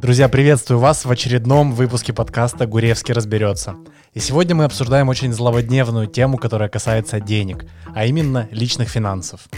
Друзья, приветствую вас в очередном выпуске подкаста «Гуревский разберется». И сегодня мы обсуждаем очень злободневную тему, которая касается денег, а именно личных финансов.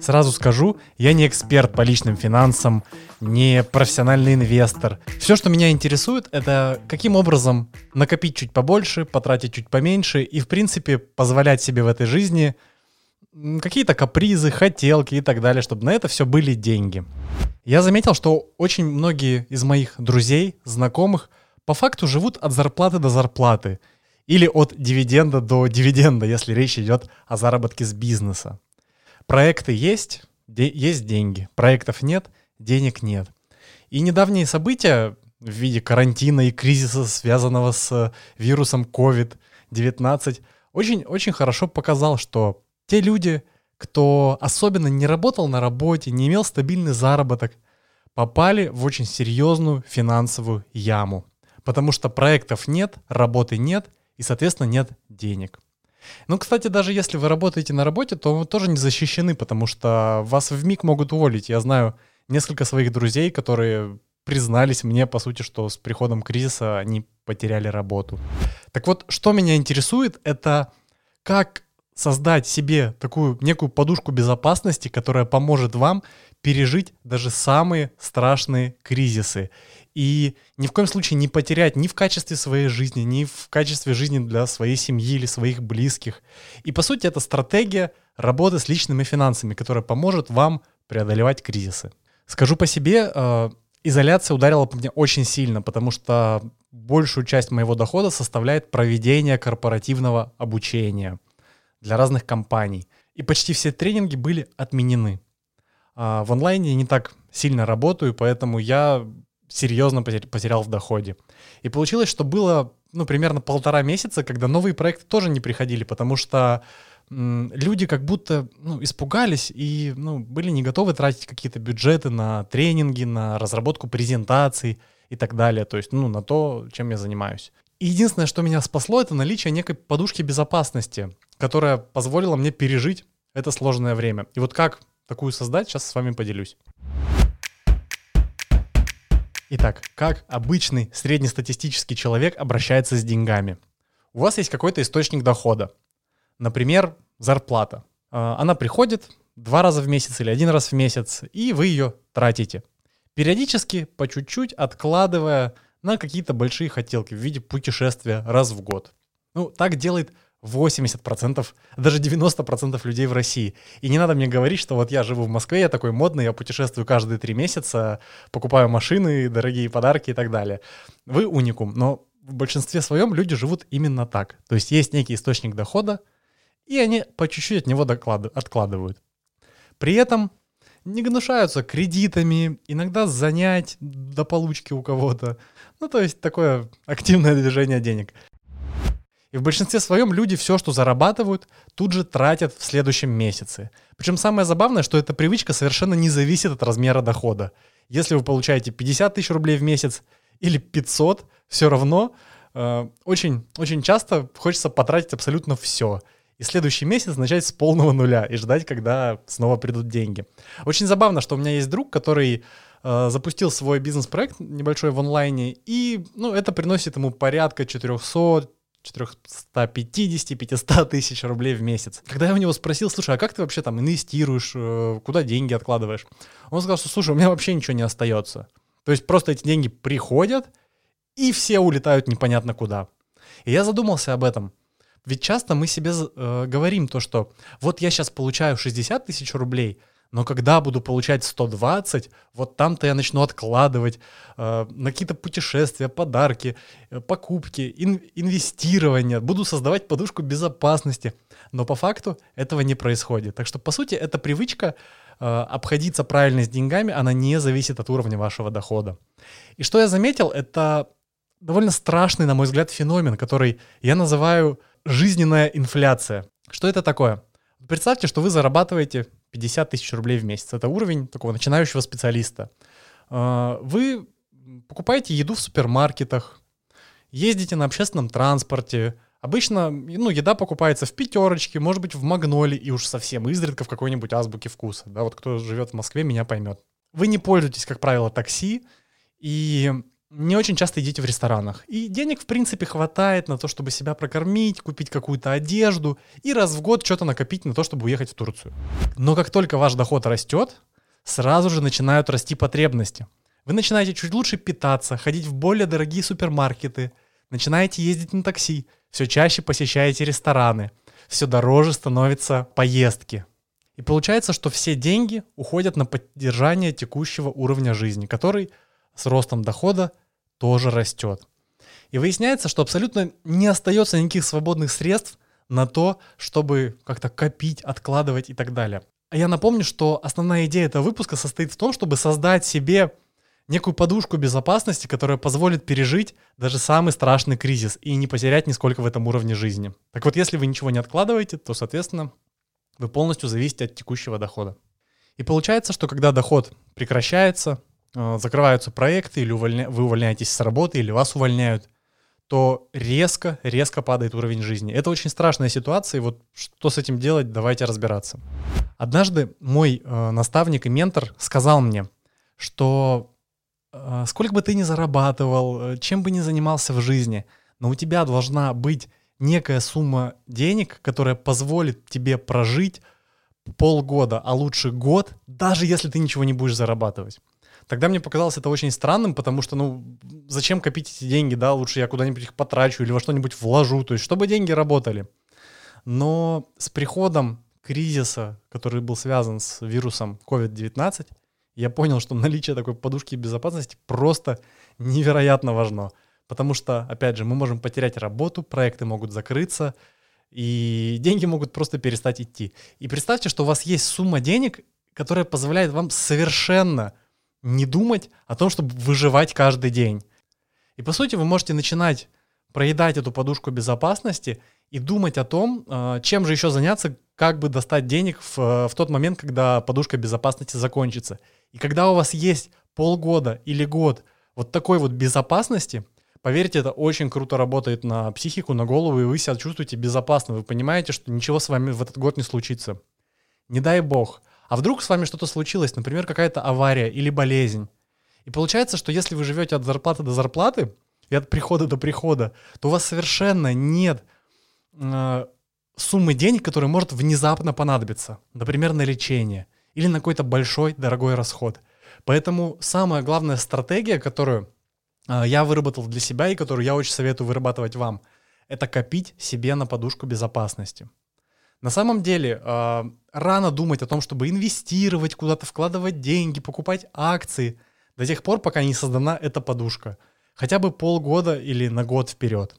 Сразу скажу, я не эксперт по личным финансам, не профессиональный инвестор. Все, что меня интересует, это каким образом накопить чуть побольше, потратить чуть поменьше и, в принципе, позволять себе в этой жизни какие-то капризы, хотелки и так далее, чтобы на это все были деньги. Я заметил, что очень многие из моих друзей, знакомых, по факту живут от зарплаты до зарплаты или от дивиденда до дивиденда, если речь идет о заработке с бизнеса. Проекты есть, де- есть деньги. Проектов нет, денег нет. И недавние события в виде карантина и кризиса, связанного с вирусом COVID-19, очень-очень хорошо показал, что те люди, кто особенно не работал на работе, не имел стабильный заработок, попали в очень серьезную финансовую яму. Потому что проектов нет, работы нет и, соответственно, нет денег. Ну, кстати, даже если вы работаете на работе, то вы тоже не защищены, потому что вас в миг могут уволить. Я знаю несколько своих друзей, которые признались мне, по сути, что с приходом кризиса они потеряли работу. Так вот, что меня интересует, это как создать себе такую некую подушку безопасности, которая поможет вам пережить даже самые страшные кризисы. И ни в коем случае не потерять ни в качестве своей жизни, ни в качестве жизни для своей семьи или своих близких. И по сути это стратегия работы с личными финансами, которая поможет вам преодолевать кризисы. Скажу по себе, э, изоляция ударила по мне очень сильно, потому что большую часть моего дохода составляет проведение корпоративного обучения для разных компаний. И почти все тренинги были отменены. А в онлайне не так сильно работаю, поэтому я серьезно потерял в доходе. И получилось, что было ну, примерно полтора месяца, когда новые проекты тоже не приходили, потому что люди как будто ну, испугались и ну, были не готовы тратить какие-то бюджеты на тренинги, на разработку презентаций и так далее, то есть ну, на то, чем я занимаюсь. И единственное, что меня спасло, это наличие некой подушки безопасности, которая позволила мне пережить это сложное время. И вот как такую создать, сейчас с вами поделюсь. Итак, как обычный среднестатистический человек обращается с деньгами? У вас есть какой-то источник дохода. Например, зарплата. А, она приходит два раза в месяц или один раз в месяц, и вы ее тратите. Периодически, по чуть-чуть, откладывая на какие-то большие хотелки в виде путешествия раз в год. Ну, так делает 80%, даже 90% людей в России. И не надо мне говорить, что вот я живу в Москве, я такой модный, я путешествую каждые три месяца, покупаю машины, дорогие подарки и так далее. Вы уникум, но в большинстве своем люди живут именно так. То есть есть некий источник дохода, и они по чуть-чуть от него доклад... откладывают. При этом не гнушаются кредитами, иногда занять до получки у кого-то. Ну, то есть такое активное движение денег. И в большинстве своем люди все, что зарабатывают, тут же тратят в следующем месяце. Причем самое забавное, что эта привычка совершенно не зависит от размера дохода. Если вы получаете 50 тысяч рублей в месяц или 500, все равно э, очень, очень часто хочется потратить абсолютно все. И следующий месяц начать с полного нуля и ждать, когда снова придут деньги. Очень забавно, что у меня есть друг, который э, запустил свой бизнес-проект небольшой в онлайне, и ну, это приносит ему порядка 400 450-500 тысяч рублей в месяц. Когда я у него спросил, слушай, а как ты вообще там инвестируешь, э, куда деньги откладываешь? Он сказал, что, слушай, у меня вообще ничего не остается. То есть просто эти деньги приходят, и все улетают непонятно куда. И я задумался об этом. Ведь часто мы себе э, говорим то, что вот я сейчас получаю 60 тысяч рублей – но когда буду получать 120, вот там-то я начну откладывать э, на какие-то путешествия, подарки, э, покупки, ин- инвестирования, буду создавать подушку безопасности. Но по факту этого не происходит. Так что, по сути, эта привычка э, обходиться правильно с деньгами, она не зависит от уровня вашего дохода. И что я заметил, это довольно страшный, на мой взгляд, феномен, который я называю жизненная инфляция. Что это такое? Представьте, что вы зарабатываете 50 тысяч рублей в месяц. Это уровень такого начинающего специалиста. А, вы покупаете еду в супермаркетах, ездите на общественном транспорте. Обычно ну, еда покупается в пятерочке, может быть, в магноле и уж совсем изредка в какой-нибудь азбуке вкуса. Да, вот кто живет в Москве, меня поймет. вы не пользуетесь, как правило, такси, и не очень часто едите в ресторанах. И денег, в принципе, хватает на то, чтобы себя прокормить, купить какую-то одежду и раз в год что-то накопить на то, чтобы уехать в Турцию. Но как только ваш доход растет, сразу же начинают расти потребности. Вы начинаете чуть лучше питаться, ходить в более дорогие супермаркеты, начинаете ездить на такси, все чаще посещаете рестораны, все дороже становятся поездки. И получается, что все деньги уходят на поддержание текущего уровня жизни, который с ростом дохода тоже растет. И выясняется, что абсолютно не остается никаких свободных средств на то, чтобы как-то копить, откладывать и так далее. А я напомню, что основная идея этого выпуска состоит в том, чтобы создать себе некую подушку безопасности, которая позволит пережить даже самый страшный кризис и не потерять нисколько в этом уровне жизни. Так вот, если вы ничего не откладываете, то, соответственно, вы полностью зависите от текущего дохода. И получается, что когда доход прекращается, закрываются проекты, или увольня... вы увольняетесь с работы, или вас увольняют, то резко, резко падает уровень жизни. Это очень страшная ситуация, и вот что с этим делать, давайте разбираться. Однажды мой э, наставник и ментор сказал мне, что э, сколько бы ты ни зарабатывал, э, чем бы ни занимался в жизни, но у тебя должна быть некая сумма денег, которая позволит тебе прожить полгода, а лучше год, даже если ты ничего не будешь зарабатывать. Тогда мне показалось это очень странным, потому что, ну, зачем копить эти деньги, да, лучше я куда-нибудь их потрачу или во что-нибудь вложу, то есть чтобы деньги работали. Но с приходом кризиса, который был связан с вирусом COVID-19, я понял, что наличие такой подушки безопасности просто невероятно важно. Потому что, опять же, мы можем потерять работу, проекты могут закрыться, и деньги могут просто перестать идти. И представьте, что у вас есть сумма денег, которая позволяет вам совершенно не думать о том, чтобы выживать каждый день. И по сути вы можете начинать проедать эту подушку безопасности и думать о том, а, чем же еще заняться, как бы достать денег в, в тот момент, когда подушка безопасности закончится. И когда у вас есть полгода или год вот такой вот безопасности, Поверьте, это очень круто работает на психику, на голову, и вы себя чувствуете безопасно. Вы понимаете, что ничего с вами в этот год не случится. Не дай бог. А вдруг с вами что-то случилось, например, какая-то авария или болезнь. И получается, что если вы живете от зарплаты до зарплаты и от прихода до прихода, то у вас совершенно нет э, суммы денег, которая может внезапно понадобиться. Например, на лечение или на какой-то большой дорогой расход. Поэтому самая главная стратегия, которую а, я выработал для себя и которую я очень советую вырабатывать вам, это копить себе на подушку безопасности. На самом деле а, рано думать о том, чтобы инвестировать, куда-то вкладывать деньги, покупать акции до тех пор, пока не создана эта подушка. Хотя бы полгода или на год вперед.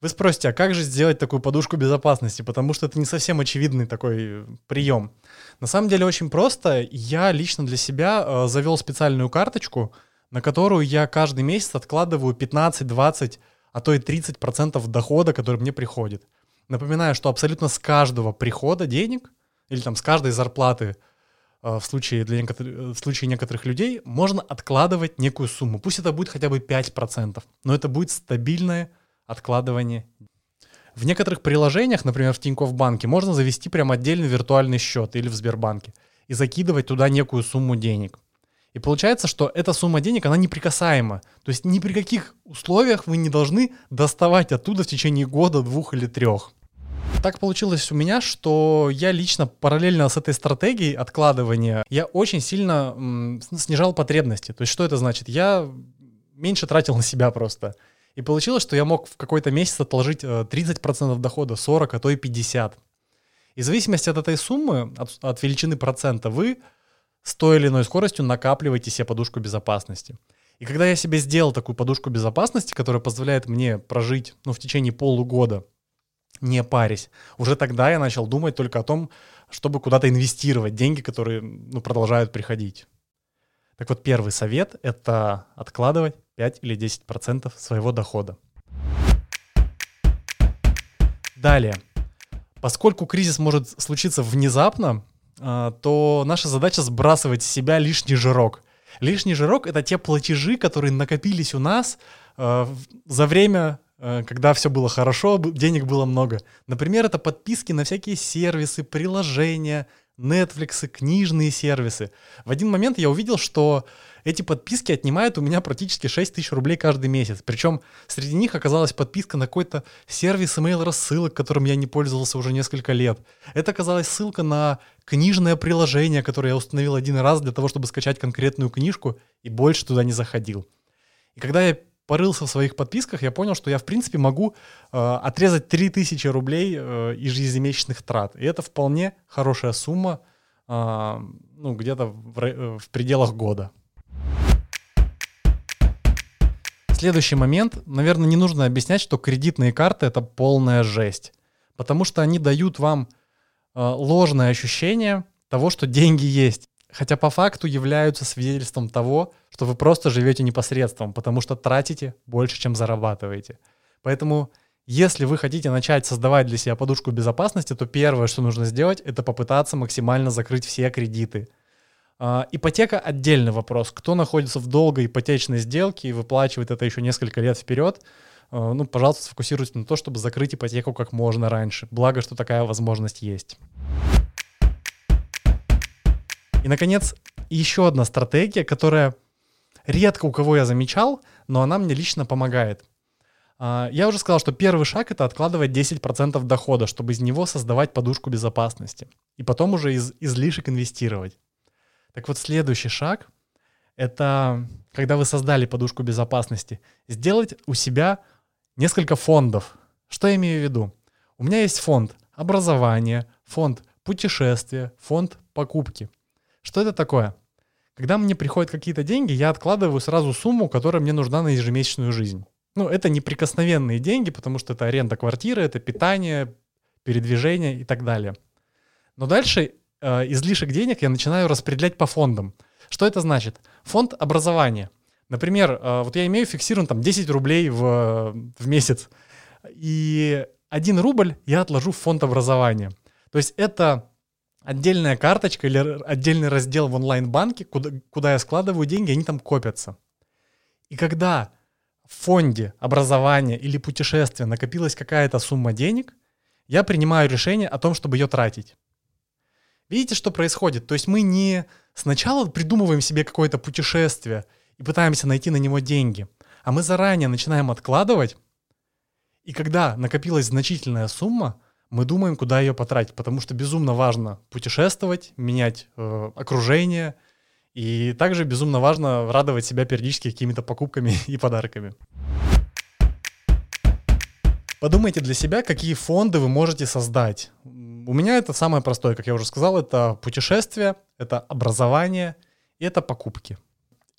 Вы спросите, а как же сделать такую подушку безопасности? Потому что это не совсем очевидный такой прием. На самом деле очень просто. Я лично для себя э, завел специальную карточку, на которую я каждый месяц откладываю 15, 20, а то и 30% дохода, который мне приходит. Напоминаю, что абсолютно с каждого прихода денег, или там с каждой зарплаты э, в случае, для некоторых, в случае некоторых людей, можно откладывать некую сумму. Пусть это будет хотя бы 5%, но это будет стабильное откладывание. В некоторых приложениях, например, в Тинькофф банке, можно завести прям отдельный виртуальный счет или в Сбербанке и закидывать туда некую сумму денег – и получается, что эта сумма денег, она неприкасаема. То есть ни при каких условиях вы не должны доставать оттуда в течение года, двух или трех. Так получилось у меня, что я лично параллельно с этой стратегией откладывания, я очень сильно м, снижал потребности. То есть что это значит? Я меньше тратил на себя просто. И получилось, что я мог в какой-то месяц отложить 30% э, дохода, 40, а то и 50. И в зависимости от этой суммы, от, от величины процента, вы с той или иной скоростью накапливайте себе подушку безопасности. И когда я себе сделал такую подушку безопасности, которая позволяет мне прожить ну, в течение полугода, не парясь, уже тогда я начал думать только о том, чтобы куда-то инвестировать деньги, которые ну, продолжают приходить. Так вот, первый совет — это откладывать 5 или 10% своего дохода. Далее. Поскольку кризис может случиться внезапно, а, то наша задача сбрасывать с себя лишний жирок. Лишний жирок — это те платежи, которые накопились у нас э, за время, когда все было хорошо, денег было много. Например, это подписки на всякие сервисы, приложения, Netflix, книжные сервисы. В один момент я увидел, что эти подписки отнимают у меня практически 6 тысяч рублей каждый месяц. Причем среди них оказалась подписка на какой-то сервис email рассылок, которым я не пользовался уже несколько лет. Это оказалась ссылка на книжное приложение, которое я установил один раз для того, чтобы скачать конкретную книжку и больше туда не заходил. И когда я порылся в своих подписках, я понял, что я, в принципе, могу э, отрезать 3000 рублей э, ежемесячных трат. И это вполне хорошая сумма, э, ну, где-то в, э, в пределах года. Следующий момент. Наверное, не нужно объяснять, что кредитные карты — это полная жесть. Потому что они дают вам э, ложное ощущение того, что деньги есть хотя по факту являются свидетельством того, что вы просто живете непосредством, потому что тратите больше, чем зарабатываете. Поэтому, если вы хотите начать создавать для себя подушку безопасности, то первое, что нужно сделать, это попытаться максимально закрыть все кредиты. Uh, ипотека отдельный вопрос. Кто находится в долгой ипотечной сделке и выплачивает это еще несколько лет вперед, uh, ну, пожалуйста, сфокусируйтесь на то, чтобы закрыть ипотеку как можно раньше. Благо, что такая возможность есть. И, наконец, еще одна стратегия, которая редко у кого я замечал, но она мне лично помогает. А, я уже сказал, что первый шаг — это откладывать 10% дохода, чтобы из него создавать подушку безопасности. И потом уже из излишек инвестировать. Так вот, следующий шаг — это когда вы создали подушку безопасности, сделать у себя несколько фондов. Что я имею в виду? У меня есть фонд образования, фонд путешествия, фонд покупки — что это такое? Когда мне приходят какие-то деньги, я откладываю сразу сумму, которая мне нужна на ежемесячную жизнь. Ну, это неприкосновенные деньги, потому что это аренда квартиры, это питание, передвижение и так далее. Но дальше э, излишек денег я начинаю распределять по фондам. Что это значит? Фонд образования. Например, э, вот я имею фиксирован там 10 рублей в, в месяц, и 1 рубль я отложу в фонд образования. То есть это отдельная карточка или отдельный раздел в онлайн-банке, куда, куда я складываю деньги, они там копятся. И когда в фонде образования или путешествия накопилась какая-то сумма денег, я принимаю решение о том, чтобы ее тратить. Видите, что происходит? То есть мы не сначала придумываем себе какое-то путешествие и пытаемся найти на него деньги, а мы заранее начинаем откладывать, и когда накопилась значительная сумма, мы думаем, куда ее потратить, потому что безумно важно путешествовать, менять э, окружение, и также безумно важно радовать себя периодически какими-то покупками и подарками. Подумайте для себя, какие фонды вы можете создать. У меня это самое простое, как я уже сказал, это путешествие, это образование и это покупки.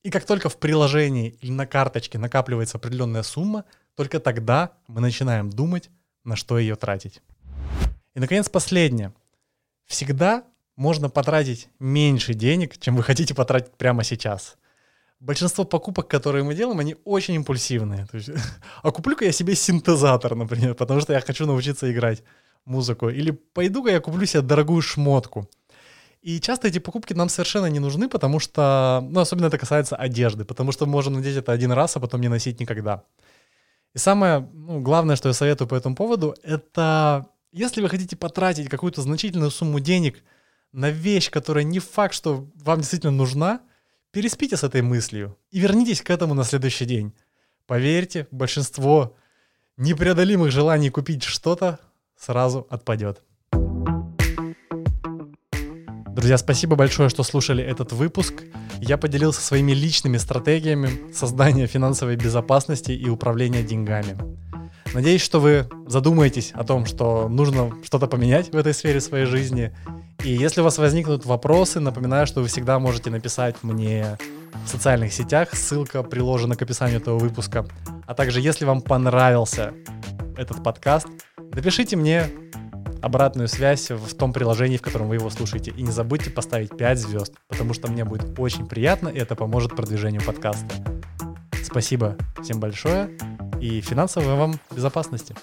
И как только в приложении или на карточке накапливается определенная сумма, только тогда мы начинаем думать, на что ее тратить. И, наконец, последнее. Всегда можно потратить меньше денег, чем вы хотите потратить прямо сейчас. Большинство покупок, которые мы делаем, они очень импульсивные. То есть, а куплю-ка я себе синтезатор, например, потому что я хочу научиться играть музыку. Или пойду-ка я куплю себе дорогую шмотку. И часто эти покупки нам совершенно не нужны, потому что, ну, особенно это касается одежды, потому что мы можем надеть это один раз, а потом не носить никогда. И самое ну, главное, что я советую по этому поводу, это если вы хотите потратить какую-то значительную сумму денег на вещь, которая не факт, что вам действительно нужна, переспите с этой мыслью и вернитесь к этому на следующий день. Поверьте, большинство непреодолимых желаний купить что-то сразу отпадет. Друзья, спасибо большое, что слушали этот выпуск. Я поделился своими личными стратегиями создания финансовой безопасности и управления деньгами. Надеюсь, что вы задумаетесь о том, что нужно что-то поменять в этой сфере своей жизни. И если у вас возникнут вопросы, напоминаю, что вы всегда можете написать мне в социальных сетях. Ссылка приложена к описанию этого выпуска. А также, если вам понравился этот подкаст, напишите мне обратную связь в том приложении, в котором вы его слушаете. И не забудьте поставить 5 звезд, потому что мне будет очень приятно, и это поможет продвижению подкаста. Спасибо всем большое и финансовой вам безопасности.